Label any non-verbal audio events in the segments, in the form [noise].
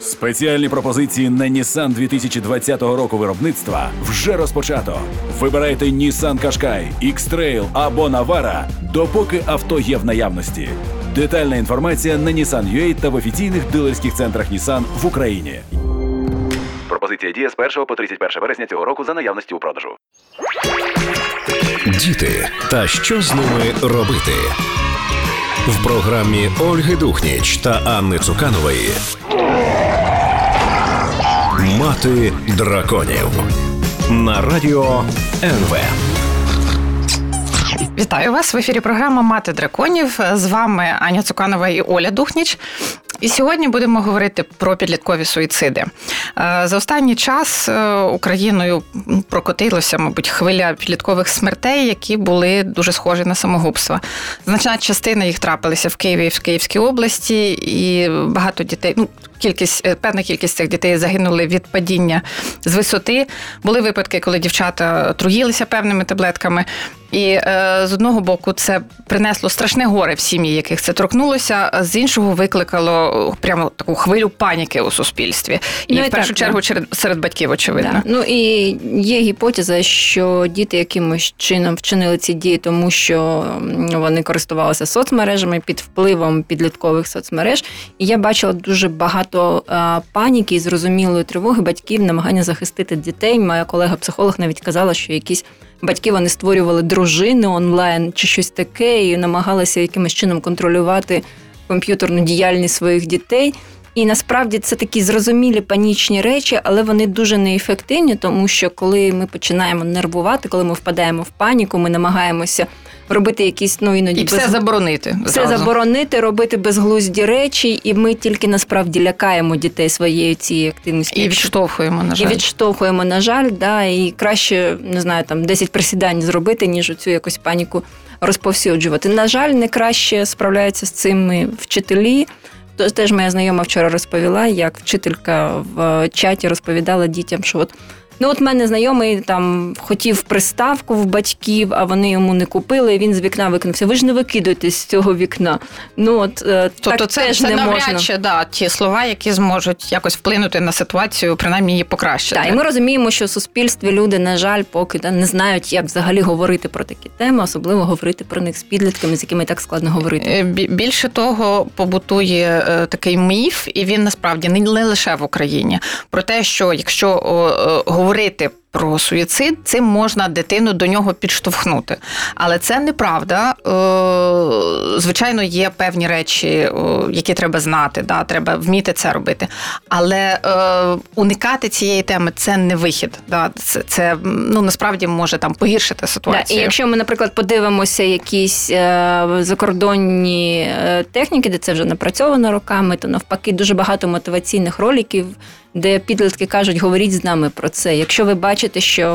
Спеціальні пропозиції на Nissan 2020 року виробництва вже розпочато. Вибирайте Nissan Qashqai, X-Trail або Navara, допоки авто є в наявності. Детальна інформація на Nissan.ua та в офіційних дилерських центрах Nissan в Україні. Пропозиція діє з 1 по 31 вересня цього року за наявності у продажу. Діти та що з ними робити? В програмі Ольги Духніч та Анни Цуканової Мати драконів на радіо НВ. Вітаю вас в ефірі. Програма Мати драконів. З вами Аня Цуканова і Оля Духніч. І сьогодні будемо говорити про підліткові суїциди. Е, За останній час е, Україною прокотилося, мабуть, хвиля підліткових смертей, які були дуже схожі на самогубство. Значна частина їх трапилася в Києві в Київській області, і багато дітей. Ну, Кількість е, певна кількість цих дітей загинули від падіння з висоти. Були випадки, коли дівчата труїлися певними таблетками. І е, з одного боку це принесло страшне горе в сім'ї, яких це торкнулося, а з іншого викликало прямо таку хвилю паніки у суспільстві. І Ну, в першу так, чергу да. серед, серед батьків, очевидно. Да. Ну і є гіпотеза, що діти якимось чином вчинили ці дії, тому що вони користувалися соцмережами під впливом підліткових соцмереж. І я бачила дуже багато а, паніки і зрозумілої тривоги батьків, намагання захистити дітей. Моя колега-психолог навіть казала, що якісь батьки вони створювали дружини онлайн чи щось таке, і намагалися якимось чином контролювати комп'ютерну діяльність своїх дітей. І насправді це такі зрозумілі панічні речі, але вони дуже неефективні, тому що коли ми починаємо нервувати, коли ми впадаємо в паніку, ми намагаємося робити якісь ну іноді І все заборонити. все зразу. заборонити, робити безглузді речі, і ми тільки насправді лякаємо дітей своєю цією активністю. І відштовхуємо, на жаль. І відштовхуємо, на жаль, да, і краще, не знаю, там 10 присідань зробити, ніж оцю якусь паніку розповсюджувати. На жаль, не краще справляються з цим вчителі. Тож теж моя знайома вчора розповіла, як вчителька в чаті розповідала дітям, що от. Ну, от мене знайомий там хотів приставку в батьків, а вони йому не купили, і він з вікна викинувся. Ви ж не викидуєтесь з цього вікна. Ну от е, Тобто так це, теж це не навряд можна. чи да, ті слова, які зможуть якось вплинути на ситуацію, принаймні її покращити. Так, і ми розуміємо, що в суспільстві люди, на жаль, поки да, не знають, як взагалі говорити про такі теми, особливо говорити про них з підлітками, з якими так складно говорити. Е, Більше того, побутує е, такий міф, і він насправді не лише в Україні. Про те, що якщо е, говорити про суїцид, цим можна дитину до нього підштовхнути. Але це неправда. Е, Звичайно, є певні речі, які треба знати, да, треба вміти це робити. Але е, уникати цієї теми це не вихід. Да. Це, це ну, насправді може там погіршити Да, і ситуацію. якщо ми, наприклад, подивимося якісь е, закордонні е, техніки, де це вже напрацьовано роками, то навпаки дуже багато мотиваційних роликів, де підлітки кажуть, говоріть з нами про це. Якщо ви бачите, що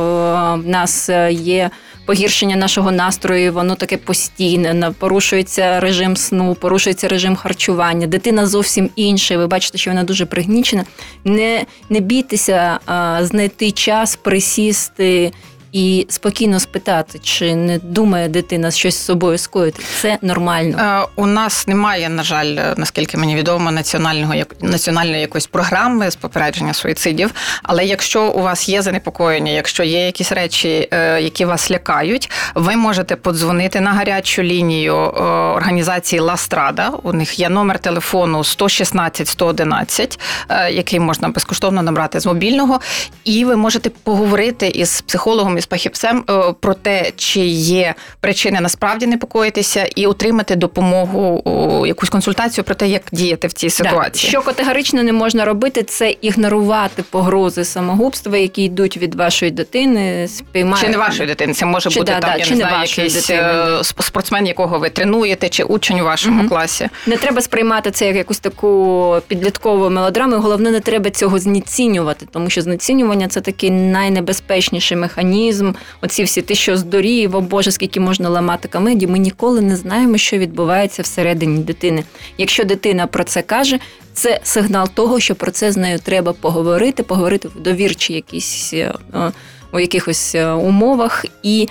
в нас е, є погіршення нашого настрою, воно таке постійне, порушується режим сну, порушується режим харчування, дитина зовсім інша, ви бачите, що вона дуже пригнічена. Не, не бійтеся а, знайти час, присісти. І спокійно спитати, чи не думає дитина щось з собою скоїти. Це нормально. Е, У нас немає, на жаль, наскільки мені відомо, національного як- національної якоїсь програми з попередження суїцидів. Але якщо у вас є занепокоєння, якщо є якісь речі, е, які вас лякають, ви можете подзвонити на гарячу лінію е, організації Ластрада. У них є номер телефону 116 111, е, який можна безкоштовно набрати з мобільного, і ви можете поговорити із психологом із фахівцем е, про те, чи є причини насправді непокоїтися, і отримати допомогу, якусь консультацію про те, як діяти в цій ситуації. Що категорично не можна робити, це ігнорувати погрози самогубства, які йдуть від вашої дитини, спіймати Чи не вашої дитини, це може Чи бути да, там, да, я чи не не знаю, якийсь дитини, е, спортсмен, якого ви тренуєте, чи учень у вашому Мгм. класі. Не треба сприймати це як якусь таку підліткову мелодраму. Головне, не треба цього знецінювати, тому що знецінювання це такий найнебезпечніший механізм. Оці всі ти, що здорів, о Боже, скільки можна ламати комедію. Ми ніколи не знаємо, що відбувається всередині дитини. Якщо дитина про це каже, це сигнал того, що про це з нею треба поговорити, поговорити в довірчі якісь. Е, е, у якихось умовах і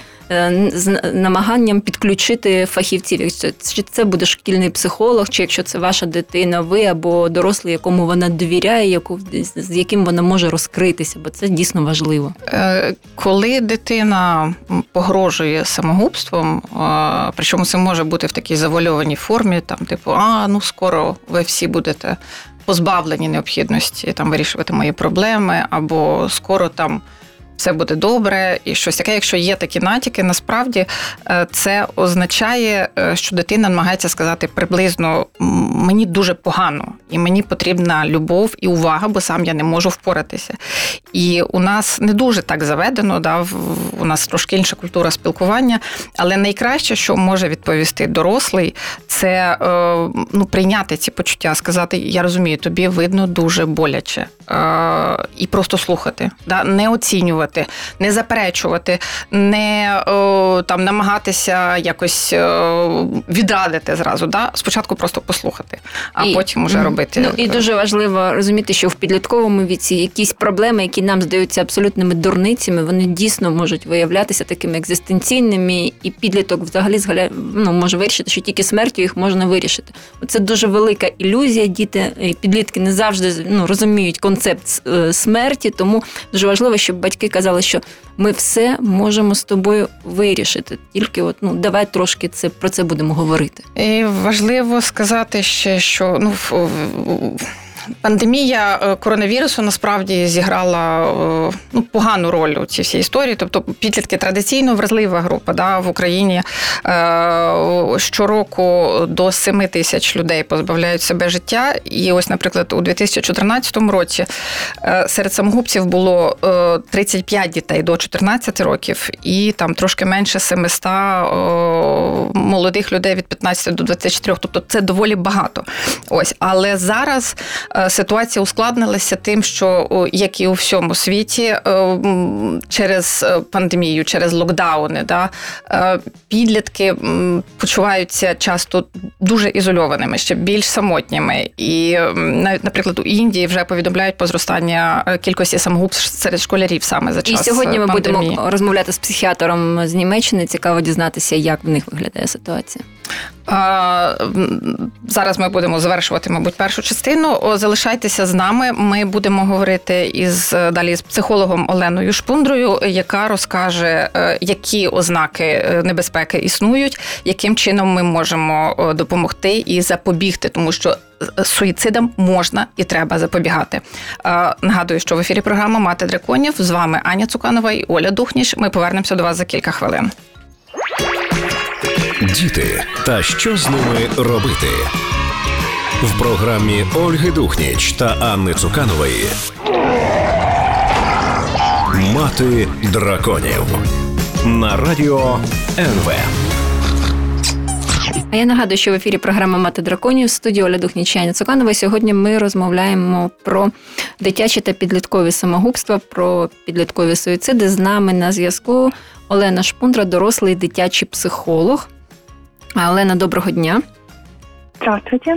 з намаганням підключити фахівців. Якщо чи це буде шкільний психолог, чи якщо це ваша дитина, ви або дорослий, якому вона довіряє, яку з яким вона може розкритися, бо це дійсно важливо. Коли дитина погрожує самогубством, причому це може бути в такій завольованій формі, там типу, а ну скоро ви всі будете позбавлені необхідності там вирішувати мої проблеми, або скоро там все буде добре, і щось таке. Якщо є такі натяки, насправді е, це означає, е, що дитина намагається сказати приблизно мені дуже погано, і мені потрібна любов і увага, бо сам я не можу впоратися. І у нас не дуже так заведено, да, у нас трошки інша культура спілкування, але найкраще, що може відповісти дорослий, це е, ну, прийняти ці почуття, сказати: Я розумію, тобі видно дуже боляче, і просто слухати, да, не оцінювати підтримувати, не заперечувати, не о, там намагатися якось о, відрадити зразу. Да? Спочатку просто послухати, а і, потім уже робити. Ну і дуже важливо розуміти, що в підлітковому віці якісь проблеми, які нам здаються абсолютними дурницями, вони дійсно можуть виявлятися такими екзистенційними, і підліток взагалі ну, може вирішити, що тільки смертю їх можна вирішити. Це дуже велика ілюзія. Діти і підлітки не завжди ну, розуміють концепт е, смерті, тому дуже важливо, щоб батьки казали, що ми все можемо з тобою вирішити. Тільки от ну давай трошки це про це будемо говорити. І Важливо сказати ще, що ну Пандемія е, коронавірусу насправді зіграла е, ну, погану роль у цій всій історії. Тобто, підлітки традиційно вразлива група да, в Україні е, щороку до 7 тисяч людей позбавляють себе життя. І ось, наприклад, у 2014 році серед самогубців було 35 дітей до 14 років, і там трошки менше 700 молодих людей від 15 до 24. Тобто це доволі багато. Ось, але зараз. Е, ситуація ускладнилася тим, що як і у всьому світі, е, через е, пандемію, через локдауни, да, підлітки почуваються часто дуже ізольованими, ще більш самотніми. І навіть, наприклад, у Індії вже повідомляють про зростання кількості самогубств серед школярів саме за час. І сьогодні ми пандемії. будемо розмовляти з психіатром з Німеччини. Цікаво дізнатися, як в них виглядає ситуація. Зараз ми будемо завершувати, мабуть, першу частину. Залишайтеся з нами. Ми будемо говорити із далі з психологом Оленою Шпундрою, яка розкаже, е, які ознаки е, небезпеки існують, яким чином ми можемо е, допомогти і запобігти, тому що суїцидам можна і треба запобігати. Нагадую, що в ефірі програма Мати драконів з вами Аня Цуканова і Оля Духніш. Ми повернемося до вас за кілька хвилин. Діти та що з ними робити в програмі Ольги Духніч та Анни Цуканової. Мати драконів на радіо НВ. А я нагадую, що в ефірі програма Мати драконів студії Оля Духнічаня Цуканова. Сьогодні ми розмовляємо про дитячі та підліткові самогубства, про підліткові суїциди. З нами на зв'язку Олена Шпундра, дорослий дитячий психолог. Олена, доброго дня. Здравствуйте.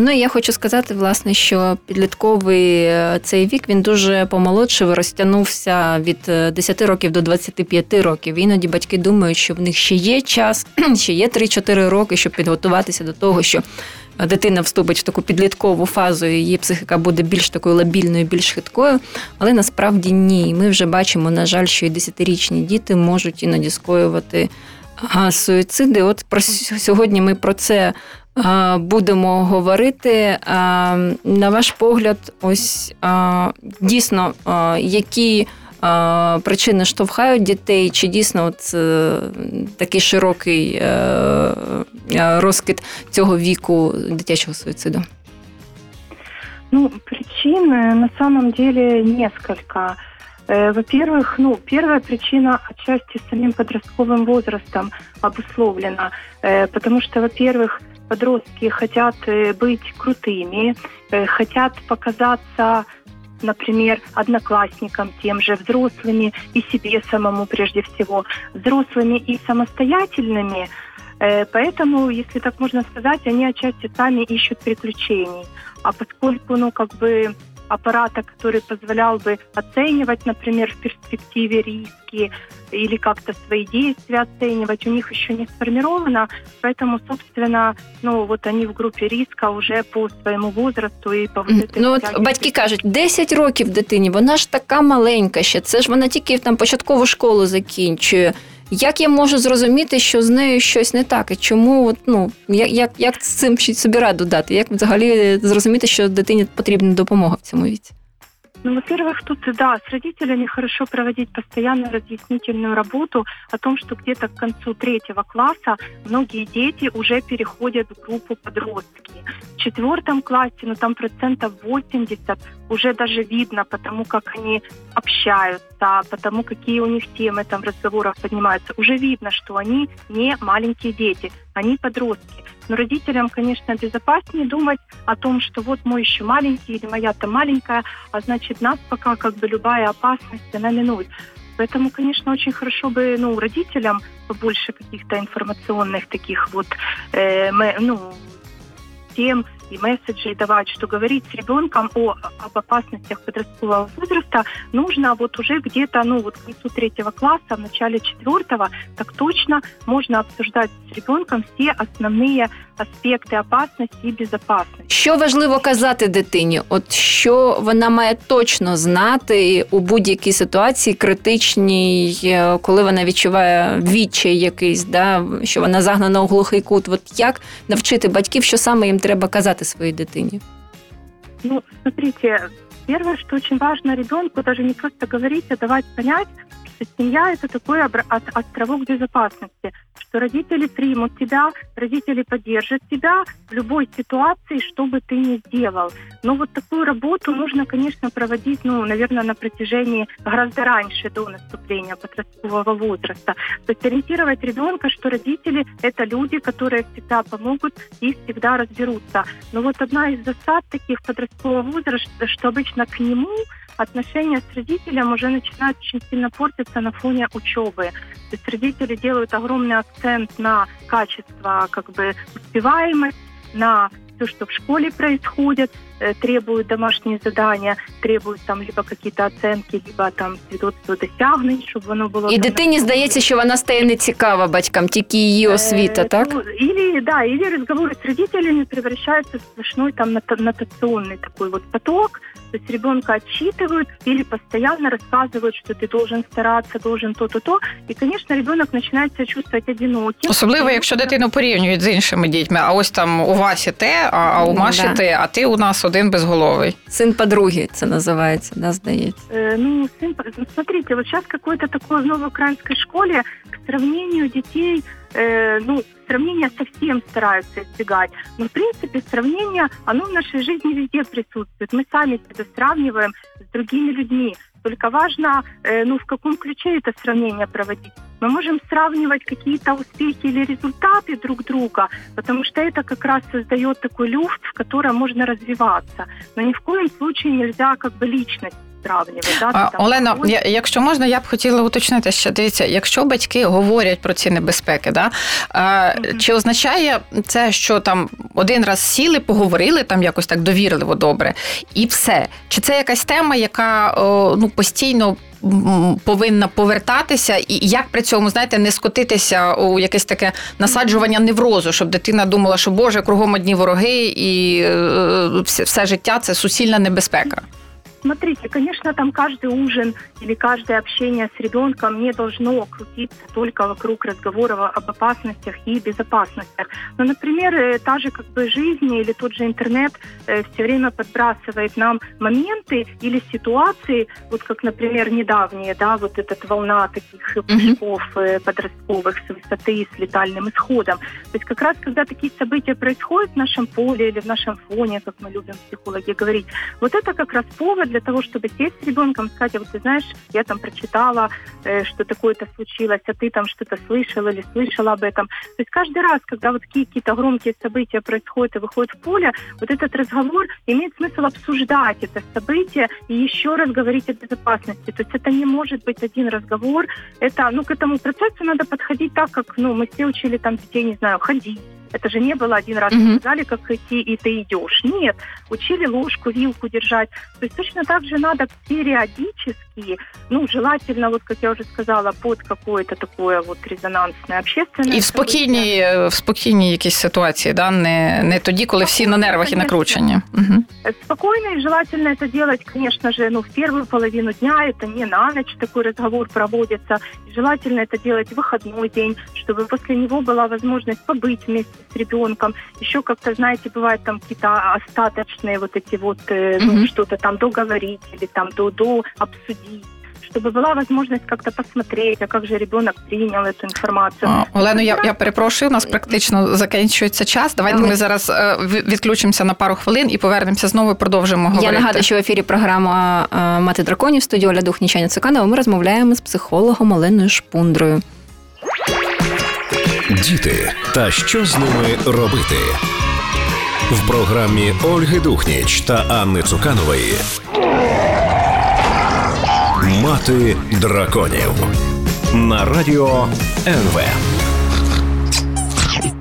Ну я хочу сказати, власне, що підлітковий е, цей вік він дуже помолодшив, розтягнувся від 10 е, років до 25 років. Іноді батьки думають, що в них ще є час, [clears throat] ще є 3-4 роки, щоб підготуватися до того, що дитина вступить в таку підліткову фазу, і її психіка буде більш такою лабільною, більш хиткою. Але насправді ні. Ми вже бачимо, на жаль, що і 10-річні діти можуть іноді скоювати суїциди. От про сьогодні ми про це будемо говорити. На ваш погляд, ось дійсно, які причини штовхають дітей, чи дійсно от е, такий широкий е, е, розкид цього віку дитячого суїциду? Ну, причин на самом деле несколько. Э, во-первых, ну, первая причина отчасти самим подростковым возрастом обусловлена, э, потому что, во-первых, подростки хотят э, быть крутыми, хотят показаться например, одноклассникам, тем же взрослыми и себе самому прежде всего, взрослыми и самостоятельными. Поэтому, если так можно сказать, они отчасти сами ищут приключений. А поскольку, ну, как бы аппарата, который позволял бы оценивать, например, в перспективе риски или как-то свои действия оценивать, у них еще не сформировано, поэтому, собственно, ну вот они в группе риска уже по своему возрасту и по вот Мгм. этой Ну от тяге батьки кажуть, 10 років дитині, вона ж така маленька ще. Це ж вона тільки там початкову школу закінчує. Як я можу зрозуміти, що з нею щось не так? І чому от, ну як, як, як з цим собі раду дати? Як взагалі зрозуміти, що дитині потрібна допомога в цьому віці? Ну, во-первых, тут, да, с родителями хорошо проводить постоянную разъяснительную работу о том, что где-то к концу третьего класса многие дети уже переходят в группу подростки. В четвертом классе, ну, там процентов 80 уже даже видно, потому как они общаются, потому какие у них темы там разговоров поднимаются. Уже видно, что они не маленькие дети, они подростки. Но родителям, конечно, безопаснее думать о том, что вот мой еще маленький или моя-то маленькая, а значит нас пока как бы любая опасность, она минует. Поэтому, конечно, очень хорошо бы ну, родителям побольше каких-то информационных таких вот э, ну, тем и месседжей давать, что говорить с ребенком о, об опасностях подросткового возраста нужно вот уже где-то, ну вот к концу третьего класса, в начале четвертого, так точно можно обсуждать с ребенком все основные аспекти опасності і безопасності. Що важливо казати дитині? От що вона має точно знати у будь-якій ситуації критичній, е, коли вона відчуває відчай якийсь, да, що вона загнана у глухий кут. От як навчити батьків, що саме їм треба казати своїй дитині? Ну, смотрите, первое, что очень важно ребенку, даже не просто говорить, а давать понять, что семья это такой островок безопасности, что родители примут тебя, родители поддержат тебя в любой ситуации, что бы ты ни сделал. Но вот такую работу нужно, конечно, проводить, ну, наверное, на протяжении гораздо раньше, до наступления подросткового возраста. То есть ориентировать ребенка, что родители – это люди, которые всегда помогут и всегда разберутся. Но вот одна из засад таких подросткового возраста, что обычно к нему отношения с родителем уже начинают очень сильно портиться на фоне учебы. То есть родители делают огромный акцент на качество, как бы успеваемость, на все, что в школе происходит, э, требуют домашние задания, требуют там либо какие-то оценки, либо там свідоцтво досягнень, щоб воно було І там дитині на- здається, що вона стає нецікава батькам, тільки її освіта, Э, так? ну, или, да, или разговоры с родителями превращаются в сплошной там нот- нотационный такой вот поток. То есть ребенка отчитывают или постоянно рассказывают, что ты должен стараться, должен то-то, то. И, конечно, ребенок начинает себя чувствовать одиноким. Особливо, якщо дитину порівнюють з іншими дітьми, а ось там у Васі те, а, а у Ну, Маші да. те, а ти у нас один безголовий. Син подруги це називається, да, здається. Э, ну, сын, ну, смотрите, вот сейчас какое-то такое в новоукраинской школе к сравнению детей, э, ну, сравнения совсем стараются избегать. Но, в принципе, сравнение, оно в нашей жизни везде присутствует. Мы сами себя сравниваем с другими людьми. Только важно, э, ну, в каком ключе это сравнение проводить. Мы можем сравнивать какие-то успехи или результаты друг друга, потому что это как раз создает такой люфт, в котором можно развиваться. Но ни в коем случае нельзя как бы личность сравнивать. Да, А, Олено, я, якщо можна, я б хотіла уточнити, що дивіться, якщо батьки говорять про ці небезпеки, да, е, Мгм. чи означає це, що там один раз сіли, поговорили там якось так довірливо добре, і все? Чи це якась тема, яка ну постійно повинна повертатися, і як при цьому знаєте не скотитися у якесь таке насаджування неврозу, щоб дитина думала, що Боже, кругом одні вороги, і е, все, все життя це суцільна небезпека. Смотрите, конечно, там каждый ужин или каждое общение с ребенком не должно крутиться только вокруг разговоров об опасностях и безопасностях. Но, например, э, та же как бы жизнь или тот же интернет все время подбрасывает нам моменты или ситуации, вот как, например, недавние, да, вот эта волна таких прыжков э, подростковых с высоты с летальным исходом. То есть как раз когда такие события происходят в нашем поле или в нашем фоне, как мы любим психологи говорить, вот это как раз повод для того, чтобы сесть с ребенком сказать, а вот ты знаешь, я там прочитала, э, что такое-то случилось, а ты там что-то слышал или слышала об этом. То есть каждый раз, когда вот такие какие-то громкие события происходят и выходят в поле, вот этот разговор имеет смысл обсуждать это событие и еще раз говорить о безопасности. То есть это не может быть один разговор, это, ну, к этому процессу надо подходить так, как, ну, мы все учили там детей, не знаю, ходить, Это же не было один раз Мгм. сказали, как идти, и ты идешь. Нет, учили ложку, вилку держать. То есть точно так же надо периодически, ну, желательно, вот как я уже сказала, под какое-то такое вот резонансное общественное. І в спокійній, е, в спокійній якійсь ситуації, да? не, не тоді, коли всі на нервах і накручені. Угу. Э, Спокойно и желательно это делать, конечно же, ну, в первую половину дня, это не на ночь такой разговор проводится. И желательно это делать в выходной день, чтобы после него была возможность побыть вместе с ребенком. Еще как-то, знаете, бывают там какие-то остаточные вот эти вот, э, ну, Мгм. что-то там договорить или там до, до обсудить чтобы была возможность как-то посмотреть, а как же ребенок принял эту информацию. А, Олено, я, я перепрошую, у нас практично закінчується час. Давайте Ми- ми зараз е, ві- відключимося на пару хвилин і повернемося знову і продовжимо Я говорити. нагадую, що в ефірі програма е, Мати драконів студії Оля Духнічаня Цуканова. Ми розмовляємо з психологом Оленою Шпундрою. Діти та що з ними робити? В програмі Ольги Духніч та Анни Цуканової Мати драконів на радіо НВ.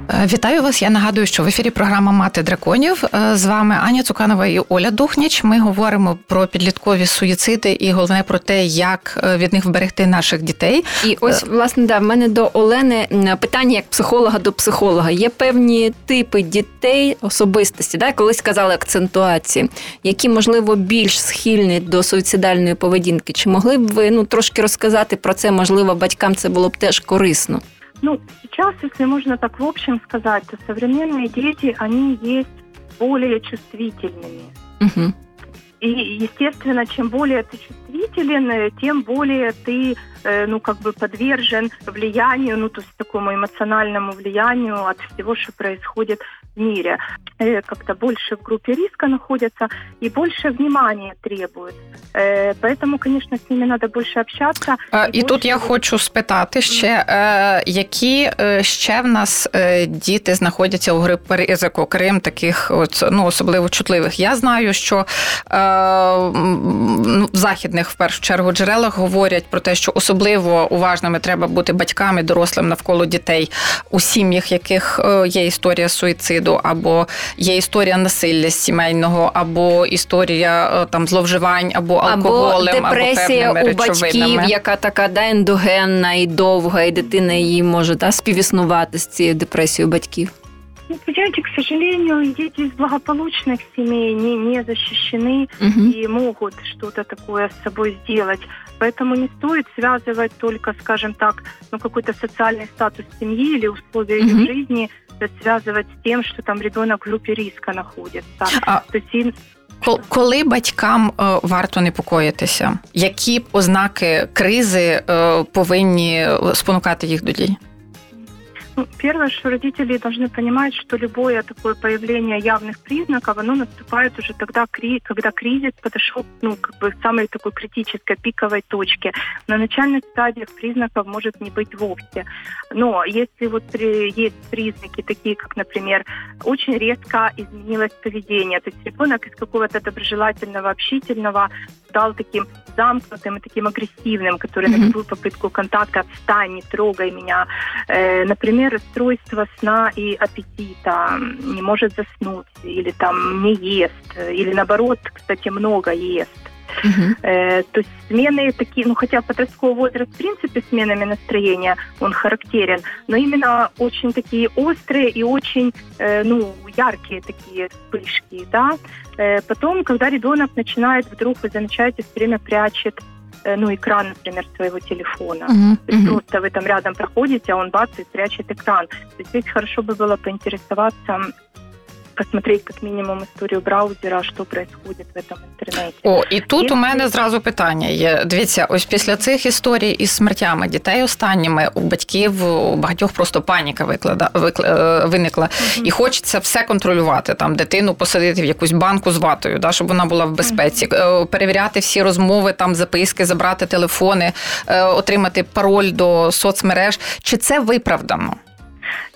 Е, Вітаю вас. Я нагадую, що в ефірі програма Мати драконів. Е, З вами Аня Цуканова і Оля Духніч. Ми говоримо про підліткові суїциди і головне про те, як е, від них вберегти наших дітей. І ось, власне, да, в мене до Олени питання як психолога до психолога. Є певні типи дітей, особистості, да, колись казали акцентуації, які, можливо, більш схильні до суїцидальної поведінки. Чи могли б ви ну, трошки розказати про це? Можливо, батькам це було б теж корисно? Ну, сейчас, если можно так в общем сказать, то современные дети, они есть более чувствительными. Угу. И, естественно, чем более ты чувствителен, э, тем более ты, э, ну, как бы подвержен влиянию, ну, то есть такому эмоциональному влиянию от всего, что происходит мире. Э, Как-то больше в группе риска находятся и больше внимания требуют. Э, Поэтому, конечно, с ними надо больше общаться. Е, І І тут я більше- хочу спитати ще, е, які е, ще в нас е, діти знаходяться у групі ризику, крім таких от, ну, особливо чутливих. Я знаю, що е, м, ну, в західних в першу чергу джерелах говорять про те, що особливо уважними треба бути батьками, дорослим навколо дітей у сім'ях, яких е, є історія суїциду, або є історія насилля сімейного, або історія е, там зловживань, або алкоголем, або депресія або певними у батьків, речовинами. яка така да, ендогенна і довга, і дитина її може да, співіснувати з цією депресією батьків. Ну, понимаете, к сожалению, дети из благополучных семей не, не защищены Угу. и могут что-то такое с собой сделать. Поэтому не стоит связывать только, скажем так, ну, какой-то социальный статус семьи или условия Мгм. их жизни э, связывать с тем, что там ребенок в группе риска находится. А То есть им Коли батькам е, варто непокоїтися, які ознаки кризи е, повинні спонукати їх до дій? Ну, первое, что родители должны понимать, что любое такое появление явных признаков, оно наступает уже тогда, когда кризис подошел ну, как бы к самой такой критической пиковой точке. На начальных стадиях признаков может не быть вовсе. Но если вот есть признаки такие, как, например, очень резко изменилось поведение, то есть ребенок из какого-то доброжелательного, общительного стал таким замкнутым и таким агрессивным, который на Мгм. любую попытку контакта «отстань, не трогай меня», Э, например, расстройство сна и аппетита, не может заснуть, или там не ест, или наоборот, кстати, много ест. Э, то есть смены такие, ну хотя подростковый возраст в принципе сменами настроения он характерен, но именно очень такие острые и очень э, ну яркие такие вспышки, да. Э, потом, когда ребенок начинает вдруг, вы замечаете, все время прячет ну, экран, например, своего телефона. То есть Мгм. просто вы там рядом проходите, а он бац и прячет экран. То есть здесь хорошо бы было поинтересоваться, посмотреть как минимум историю браузера, что происходит в этом интернете. О, і тут Є- у мене зразу питання є. Дивіться, ось після цих історій із смертями дітей останніми у батьків у багатьох просто паніка виклада, викла- е, виникла. І хочеться все контролювати, там дитину посадити в якусь банку з ватою, да, щоб вона була в безпеці, Е, перевіряти всі розмови, там записки, забрати телефони, е, отримати пароль до соцмереж. Чи це виправдано?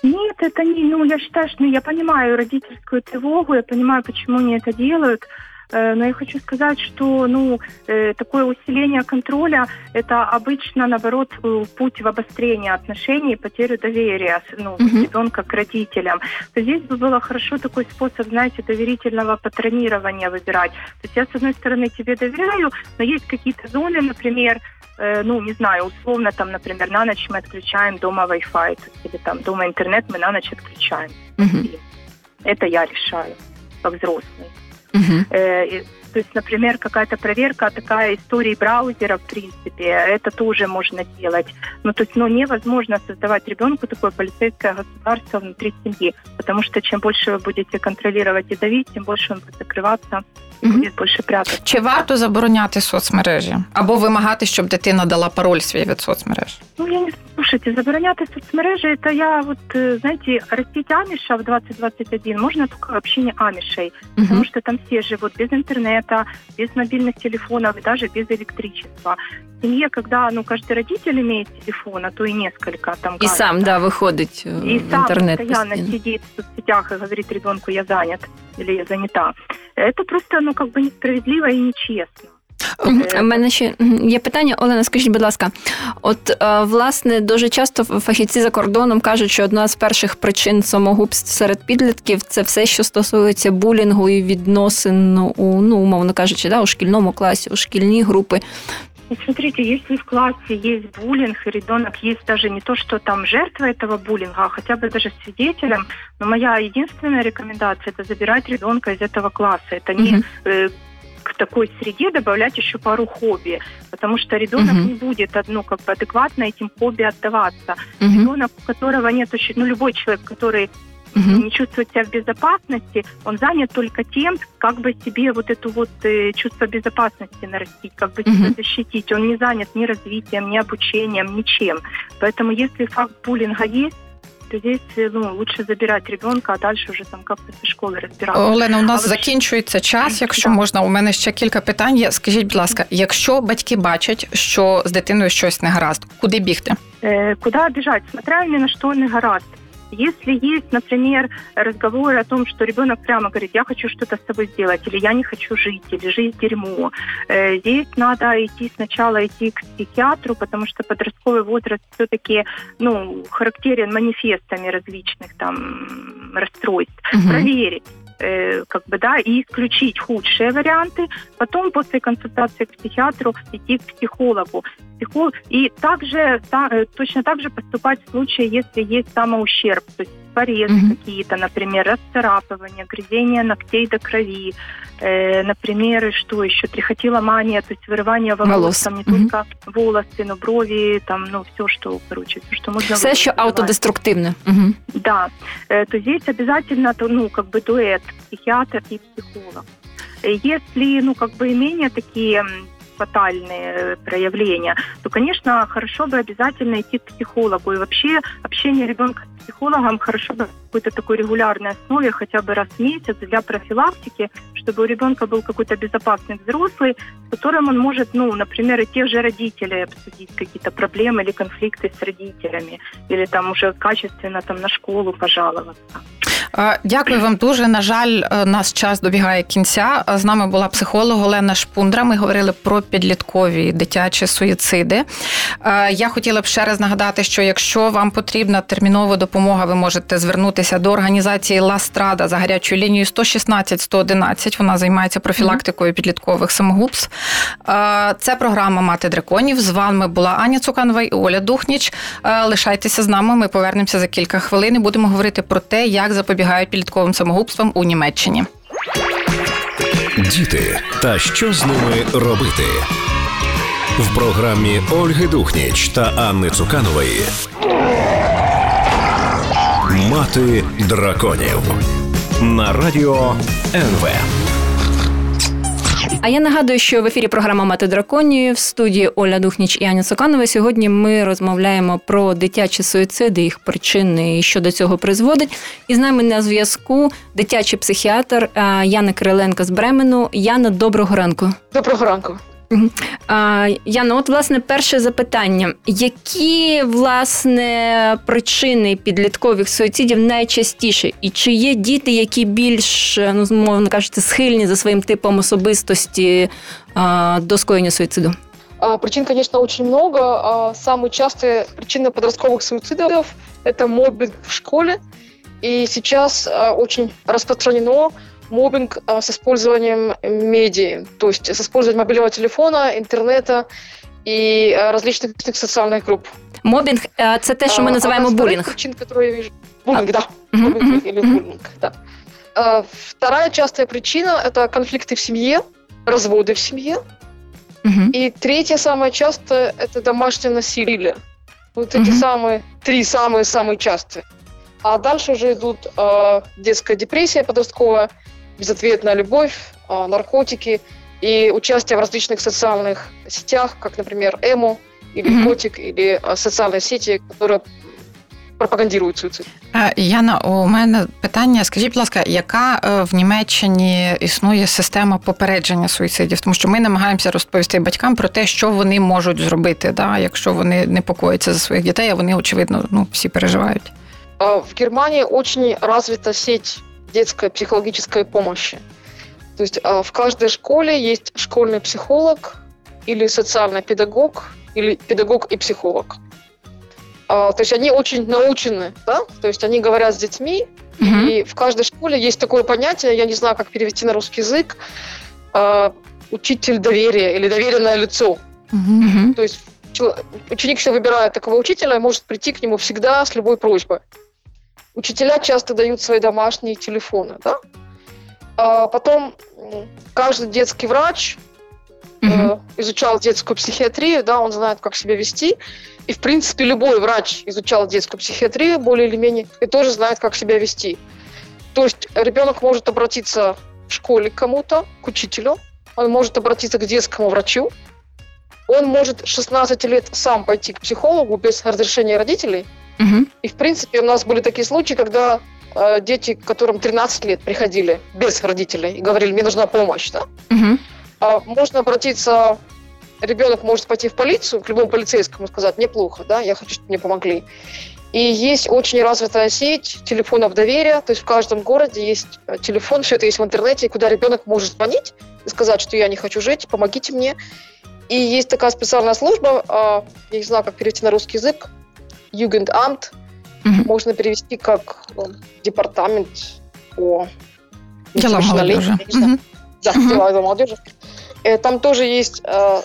Нет, это не, ну, я считаю, что ну, я понимаю родительскую тревогу, я понимаю, почему они это делают, Э, Но я хочу сказать, что ну, э, такое усиление контроля – это обычно, наоборот, э, путь в обострение отношений, потерю доверия ну, Мгм. ребенка к родителям. То здесь бы было хорошо такой способ, знаете, доверительного патронирования выбирать. То есть я, с одной стороны, тебе доверяю, но есть какие-то зоны, например, э, ну, не знаю, условно, там, например, на ночь мы отключаем дома Wi-Fi, или там дома интернет мы на ночь отключаем. Мгм. Это я решаю, как взрослый. Мгм. Э, и, То есть, например, какая-то проверка такая истории браузера, в принципе, это тоже можно делать. Ну, то есть, ну, невозможно создавать ребенку такое полицейское государство внутри семьи, потому что чем больше вы будете контролировать и давить, тем больше он будет закрываться и Мгм. будет больше прятаться. Чи варто забороняти соцмережі або вимагати, щоб дитина дала пароль свій від соцмереж? Ну, я не слушайте, забороняти соцмережі, это я вот, э, знаете, растить амиша в 2021 можно только в общине амишей, Мгм. потому что там все живут без интернета, без мобильных телефонов и даже без электричества. В семье, когда, ну, каждый родитель имеет телефон, а то и несколько, там, І сам кажется, да, виходить е, и в сам інтернет постоянно постійно. сидит в соцсетях и говорит ребенку, я занят или я занята. Это просто, ну, как бы несправедливо и нечестно. Мгм. Е, У мене ще мгм, є питання. Олена, скажіть, будь ласка, от е, власне дуже часто фахівці за кордоном кажуть, що одна з перших причин самогубств серед підлітків це все, що стосується булінгу і відносин у ну умовно кажучи, да, у шкільному класі, у шкільні групи. И смотрите, если в классе есть буллинг, и ребенок есть даже не то, что там жертва этого буллинга, а хотя бы даже свидетелем, но моя единственная рекомендация – это забирать ребенка из этого класса. Это не Мгм. К такой среде добавлять еще пару хобби, потому что ребенок Мгм. не будет ну, как бы адекватно этим хобби отдаваться. Мгм. Ребенок, у которого нет, ощу- ну, любой человек, который Мгм. не чувствует себя в безопасности, он занят только тем, как бы себе вот эту вот э, чувство безопасности нарастить, как бы себя Мгм. защитить. Он не занят ни развитием, ни обучением, ничем. Поэтому если факт буллинга есть, то здесь э, ну, лучше забирать ребенка, а дальше уже там как-то со школы разбираться. Олена, у нас Але ж- закінчується час. Якщо Да. можна, у мене ще кілька питань є. Скажіть, будь ласка, якщо батьки бачать, що з дитиною щось не гаразд, куди бігти? Э, куда бежать, смотря именно что не гораст. Если есть, например, разговоры о том, что ребенок прямо говорит, я хочу что-то с тобой сделать, или я не хочу жить, или жизнь дерьмо, э, здесь надо идти сначала идти к психиатру, потому что подростковый возраст все-таки ну, характерен манифестами различных там расстройств. Мгм. Проверить э, как бы, да, и исключить худшие варианты. Потом после консультации к психиатру идти к психологу. Психолог, и также та- э, точно так же поступать в случае, если есть самоущерб, то есть порезы Мгм. какие-то, например, расцарапывание, грызение ногтей до крови, э, например, и что еще, трихотиломания, то есть вырывание волос, Волос. там не Мгм. только волосы, но брови, там, ну, все, что, короче, все, что можно Все, що вырвать. автодеструктивне. Мгм. Да, э, то здесь обязательно, то, ну, как бы дуэт, психиатр и психолог. Э, Если, ну, как бы и менее такие м, фатальные э, проявления, то, конечно, хорошо бы обязательно идти к психологу. И вообще общение ребенка с психологом хорошо бы какой-то такой регулярной основе, хотя бы раз в месяц для профилактики, чтобы у ребенка был какой-то безопасный взрослый, с которым он может, ну, например, и тех же родителей обсудить какие-то проблемы или конфликты с родителями, или там уже качественно там на школу пожаловаться. Е, Дякую вам дуже. На жаль, е, наш час добігає кінця. Е, З нами була психолог Олена Шпундра. Ми говорили про підліткові дитячі суїциди. Я хотіла б ще раз нагадати, що якщо вам потрібна термінова допомога, ви можете звернутися до організації Ластрада за гарячою лінією 116 111. Вона займається профілактикою підліткових самогубств. Це програма Мати драконів. З вами була Аня Цуканова і Оля Духніч. Лишайтеся з нами. Ми повернемося за кілька хвилин і будемо говорити про те, як запобігають підлітковим самогубствам у Німеччині. Діти та що з ними робити? В програмі Ольги Духніч та Анни Цуканової Мати драконів на радіо НВ. А я нагадую, що в ефірі програма Мати драконію в студії Оля Духніч і Аня Соканова. Сьогодні ми розмовляємо про дитячі суїциди, їх причини і що до цього призводить. І з нами на зв'язку дитячий психіатр Яна Кириленко з Бремену. Яна, доброго ранку. Доброго ранку. А, Яна, от власне перше запитання: які власне причини підліткових суїцидів найчастіше? І чи є діти, які більш ну мовно кажучи, схильні за своїм типом особистості а, до скоєння суїциду? Причин, конечно, очень много. Самые частые причины подростковых суицидов – это мобинг в школе. И сейчас очень распространено мобинг с использованием медиа, то есть с использованием мобильного телефона, интернета и различных социальных групп. Мобінг це те, що ми називаємо булінг. причин, которые я вижу. Буллинг, да. Мобинг или буллинг, да. Вторая частая причина – это конфликты в семье, разводы в семье. И третья самая частая – это домашнее насилие. Вот эти самые, три самые-самые частые. А дальше уже идут э, детская депрессия подростковая, безответная любовь, э, наркотики и участие в различных социальных сетях, как, например, Эмо или mm-hmm. Котик, или э, социальные сети, которые пропагандують суїцид. Яна, у мене питання: скажіть, будь ласка, яка в Німеччині існує система попередження суїцидів? Тому що ми намагаємося розповісти батькам про те, що вони можуть зробити, да, якщо вони непокоїться за своїх дітей, а вони очевидно ну всі переживають. В Германии очень развита сеть детской психологической помощи. То есть в каждой школе есть школьный психолог или социальный педагог, или педагог и психолог. То есть они очень научены, да? То есть они говорят с детьми, mm-hmm. и в каждой школе есть такое понятие, я не знаю, как перевести на русский язык, учитель доверия или доверенное лицо. Mm-hmm. То есть ученик, если выбирает такого учителя, может прийти к нему всегда с любой просьбой. Учителя часто дают свои домашние телефоны, да? А потом каждый детский врач mm-hmm. изучал детскую психиатрию, да, он знает, как себя вести. И, в принципе, любой врач изучал детскую психиатрию более или менее и тоже знает, как себя вести. То есть ребенок может обратиться в школе к кому-то, к учителю, он может обратиться к детскому врачу, он может 16 лет сам пойти к психологу без разрешения родителей – Угу. И, в принципе, у нас были такие случаи, когда э, дети, которым 13 лет, приходили без родителей и говорили, мне нужна помощь. Да? Угу. А можно обратиться, ребенок может пойти в полицию, к любому полицейскому сказать, мне плохо, да, я хочу, чтобы мне помогли. И есть очень развитая сеть телефонов доверия, то есть в каждом городе есть э, телефон, все это есть в интернете, куда ребенок может звонить и сказать, что я не хочу жить, помогите мне. И есть такая специальная служба, а, я не знаю, как перевести на русский язык, Югендамт угу. можно перевести как ну, департамент по дела молодежи. Угу. Да, угу. дела молодежи. Э, там тоже есть э,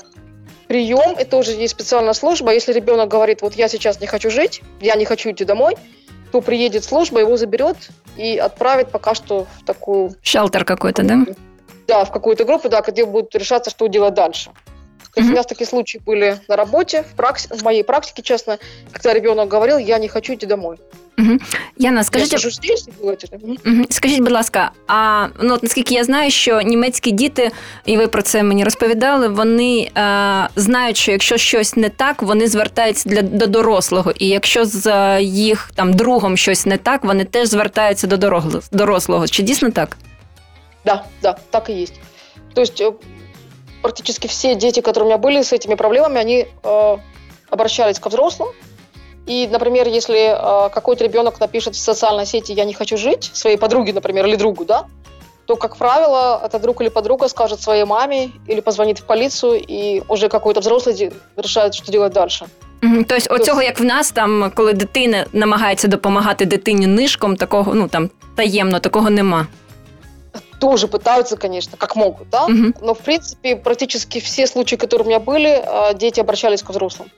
прием, и тоже есть специальная служба. Если ребенок говорит, вот я сейчас не хочу жить, я не хочу идти домой, то приедет служба, его заберет и отправит пока что в такую... Шелтер какой-то, да? Да, в какую-то группу, да, где будут решаться, что делать дальше. То есть mm-hmm. у нас такие случаи были на работе, в, практи- в моей практике, честно, когда ребенок говорил, я не хочу идти домой. Угу. Яна, скажіть, я здесь, угу. скажіть, будь ласка, а ну от наскільки я знаю, що німецькі діти, і ви про це мені розповідали, вони е, знають, що якщо щось не так, вони звертаються для до дорослого. І якщо з їх там другом щось не так, вони теж звертаються до дорослого. Чи дійсно так? Да, да, так і є. Тобто практически все дети, которые у меня были с этими проблемами, они э, обращались ко взрослым. И, например, если э, какой-то ребенок напишет в социальной сети «я не хочу жить», своей подруге, например, или другу, да, то, как правило, этот друг или подруга скажет своей маме или позвонит в полицию, и уже какой-то взрослый решает, що делать дальше. Тобто, оцього, як в нас, там, коли дитина намагається допомагати дитині нишком, такого, ну там таємно, такого нема. тоже пытаются, конечно, как могут, да. Угу. Но, в принципе, практически все случаи, которые у меня были, дети обращались к взрослым.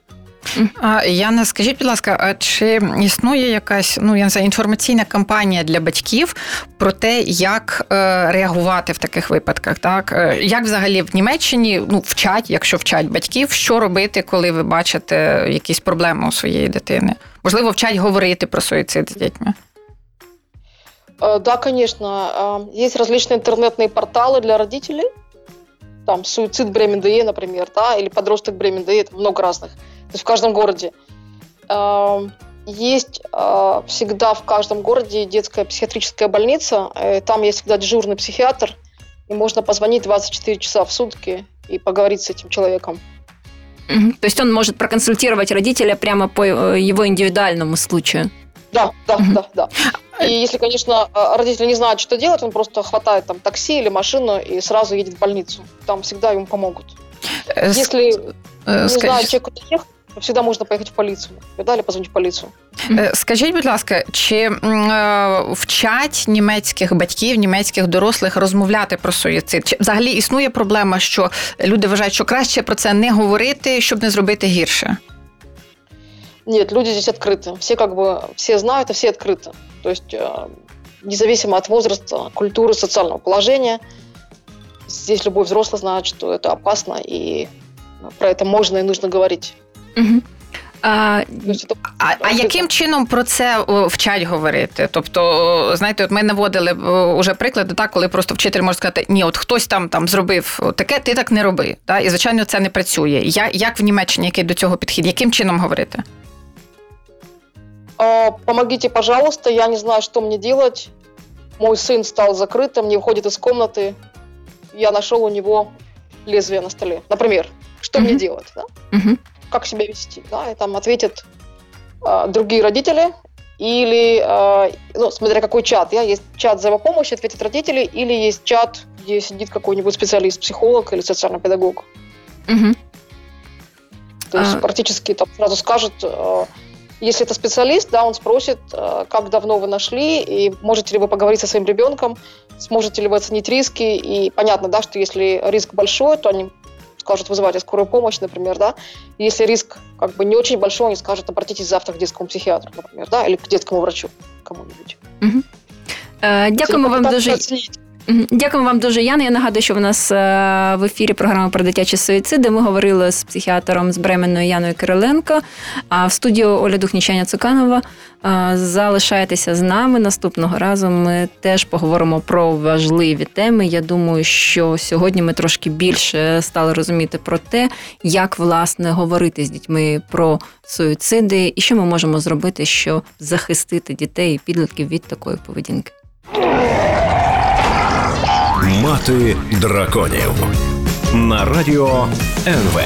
Яна, скажіть, будь ласка, а чи існує якась ну я не знаю, інформаційна кампанія для батьків про те, як е, реагувати в таких випадках? Так е, як взагалі в Німеччині ну вчать, якщо вчать батьків, що робити, коли ви бачите якісь проблеми у своєї дитини? Можливо, вчать говорити про суїцид з дітьми? Э, да, конечно. Есть различные интернетные порталы для родителей. Там суицид Бремен ДЕ, например, да, или подросток Бремен ДЕ, это много разных. То есть в каждом городе. Есть всегда в каждом городе детская психиатрическая больница. Э, там есть всегда дежурный психиатр. и можно позвонить 24 часа в сутки и поговорить с этим человеком. То есть он может проконсультировать родителя прямо по э, его индивидуальному случаю. Да, да, да, да. И если, конечно, э, родители не знают, что делать, он просто хватает там такси или машину и сразу едет в больницу. Там всегда ему помогут. Е, Если е, не знаю, человек куда ехать, всегда можно поехать в полицию. например, Да, позвонить в полицию. Е, Скажіть, будь ласка, чи вчать німецьких батьків, німецьких дорослих розмовляти про суїцид? Чи взагалі існує проблема, що люди вважають, що краще про це не говорити, щоб не зробити гірше? Нет, люди здесь открыты. Все как бы, все знают и все открыты. То есть э, независимо от возраста, культуры, социального положения, здесь любой взрослый знает, что это опасно и про это можно и нужно говорить. Мгм. А, То есть это А, а яким чином про це о, вчать говорити? Тобто, о, знаєте, от ми наводили о, уже приклади, так, коли просто вчитель може сказати, ні, от хтось там там зробив таке, ти так не роби. Так? І звичайно, це не працює. Я, як в Німеччині який до цього підхід? Яким чином говорити? А, Помогите, пожалуйста, я не знаю, что мне делать. Мой сын стал закрытым, не выходит из комнаты. Я нашел у него лезвие на столе. Например, что мне Мгм. делать? да? мгм. Как себя вести? Да? И там ответят а, другие родители или, а, ну, смотря какой чат. Да? Есть чат взаимопомощи, ответят родители, или есть чат, где сидит какой-нибудь специалист, психолог или социальный педагог. Мгм. То есть А- практически там сразу скажет, э, если это специалист, да, он спросит, э, как давно вы нашли, и можете ли вы поговорить со своим ребенком, сможете ли вы оценить риски, и понятно, да, что если риск большой, то они скажут, вызывайте скорую помощь, например, да. Если риск как бы не очень большой, они скажут, обратитесь завтра к детскому психиатру, например, да, или к детскому врачу кому-нибудь. Е, Дякуємо вам дуже. оценить. Дякуємо вам дуже, Яна. Я нагадую, що в нас е, в ефірі програма про дитячі суїциди. Ми говорили з психіатром з Бременною Яною Кириленко. А в студію Оля Духнічаня Цуканова. Е, Залишайтеся з нами. Наступного разу ми теж поговоримо про важливі теми. Я думаю, що сьогодні ми трошки більше стали розуміти про те, як власне говорити з дітьми про суїциди і що ми можемо зробити, щоб захистити дітей і підлітків від такої поведінки. Мати драконів на радіо НВ.